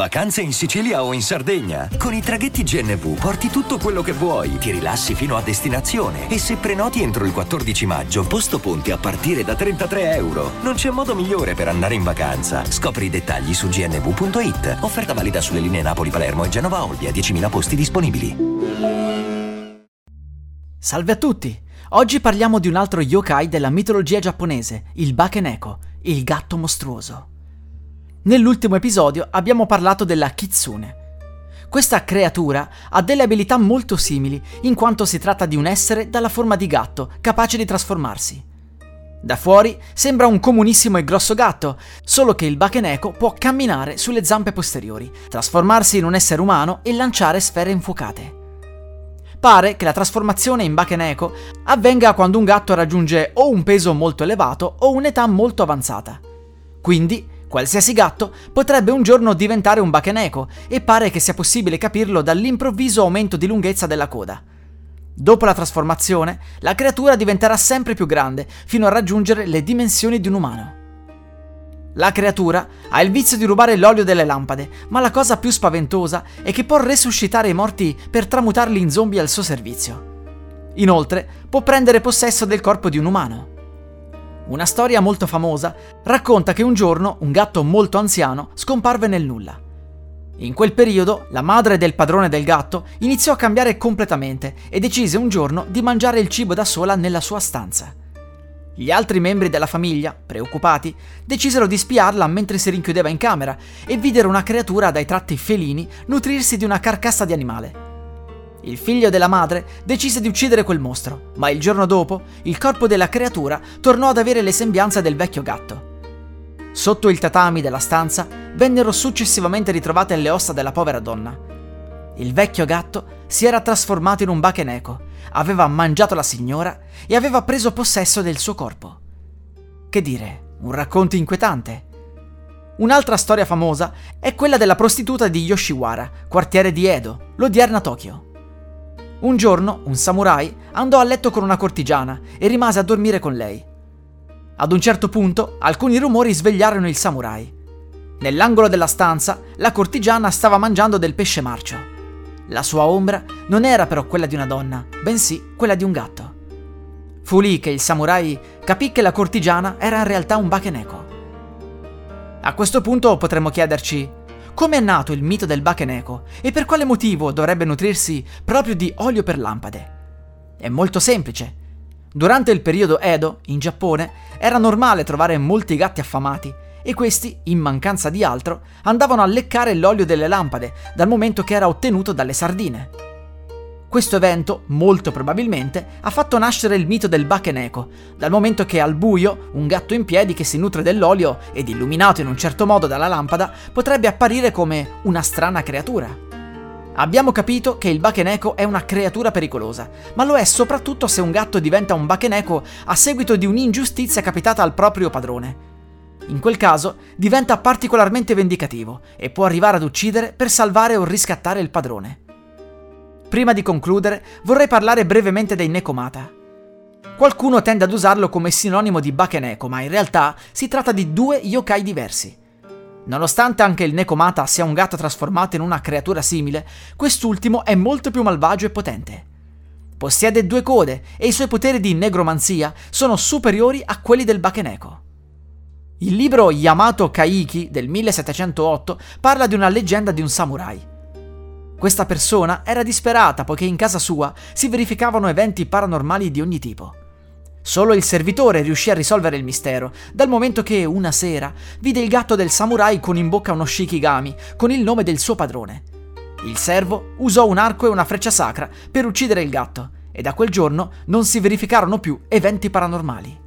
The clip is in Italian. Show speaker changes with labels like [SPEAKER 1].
[SPEAKER 1] Vacanze in Sicilia o in Sardegna? Con i traghetti GNV porti tutto quello che vuoi, ti rilassi fino a destinazione e se prenoti entro il 14 maggio, posto ponti a partire da 33 euro. Non c'è modo migliore per andare in vacanza. Scopri i dettagli su gnv.it. Offerta valida sulle linee Napoli-Palermo e Genova-Olbia, 10.000 posti disponibili.
[SPEAKER 2] Salve a tutti! Oggi parliamo di un altro yokai della mitologia giapponese, il Bakeneko, il gatto mostruoso. Nell'ultimo episodio abbiamo parlato della Kitsune. Questa creatura ha delle abilità molto simili, in quanto si tratta di un essere dalla forma di gatto, capace di trasformarsi. Da fuori sembra un comunissimo e grosso gatto, solo che il Bakeneko può camminare sulle zampe posteriori, trasformarsi in un essere umano e lanciare sfere infuocate. Pare che la trasformazione in Bakeneko avvenga quando un gatto raggiunge o un peso molto elevato o un'età molto avanzata. Quindi Qualsiasi gatto potrebbe un giorno diventare un bakeneko e pare che sia possibile capirlo dall'improvviso aumento di lunghezza della coda. Dopo la trasformazione, la creatura diventerà sempre più grande, fino a raggiungere le dimensioni di un umano. La creatura ha il vizio di rubare l'olio delle lampade, ma la cosa più spaventosa è che può resuscitare i morti per tramutarli in zombie al suo servizio. Inoltre, può prendere possesso del corpo di un umano. Una storia molto famosa racconta che un giorno un gatto molto anziano scomparve nel nulla. In quel periodo la madre del padrone del gatto iniziò a cambiare completamente e decise un giorno di mangiare il cibo da sola nella sua stanza. Gli altri membri della famiglia, preoccupati, decisero di spiarla mentre si rinchiudeva in camera e videro una creatura dai tratti felini nutrirsi di una carcassa di animale. Il figlio della madre decise di uccidere quel mostro, ma il giorno dopo il corpo della creatura tornò ad avere le sembianze del vecchio gatto. Sotto il tatami della stanza vennero successivamente ritrovate le ossa della povera donna. Il vecchio gatto si era trasformato in un bakeneko, aveva mangiato la signora e aveva preso possesso del suo corpo. Che dire, un racconto inquietante. Un'altra storia famosa è quella della prostituta di Yoshiwara, quartiere di Edo, l'odierna Tokyo. Un giorno un samurai andò a letto con una cortigiana e rimase a dormire con lei. Ad un certo punto alcuni rumori svegliarono il samurai. Nell'angolo della stanza la cortigiana stava mangiando del pesce marcio. La sua ombra non era però quella di una donna, bensì quella di un gatto. Fu lì che il samurai capì che la cortigiana era in realtà un bakeneko. A questo punto potremmo chiederci come è nato il mito del Bakeneko e per quale motivo dovrebbe nutrirsi proprio di olio per lampade? È molto semplice. Durante il periodo Edo, in Giappone, era normale trovare molti gatti affamati e questi, in mancanza di altro, andavano a leccare l'olio delle lampade dal momento che era ottenuto dalle sardine. Questo evento, molto probabilmente, ha fatto nascere il mito del Bakeneko, dal momento che al buio un gatto in piedi che si nutre dell'olio ed illuminato in un certo modo dalla lampada potrebbe apparire come una strana creatura. Abbiamo capito che il Bakeneko è una creatura pericolosa, ma lo è soprattutto se un gatto diventa un Bakeneko a seguito di un'ingiustizia capitata al proprio padrone. In quel caso diventa particolarmente vendicativo e può arrivare ad uccidere per salvare o riscattare il padrone. Prima di concludere, vorrei parlare brevemente dei Nekomata. Qualcuno tende ad usarlo come sinonimo di Bakeneko, ma in realtà si tratta di due yokai diversi. Nonostante anche il Nekomata sia un gatto trasformato in una creatura simile, quest'ultimo è molto più malvagio e potente. Possiede due code e i suoi poteri di negromanzia sono superiori a quelli del Bakeneko. Il libro Yamato Kaiki del 1708 parla di una leggenda di un samurai. Questa persona era disperata poiché in casa sua si verificavano eventi paranormali di ogni tipo. Solo il servitore riuscì a risolvere il mistero, dal momento che una sera vide il gatto del samurai con in bocca uno shikigami con il nome del suo padrone. Il servo usò un arco e una freccia sacra per uccidere il gatto e da quel giorno non si verificarono più eventi paranormali.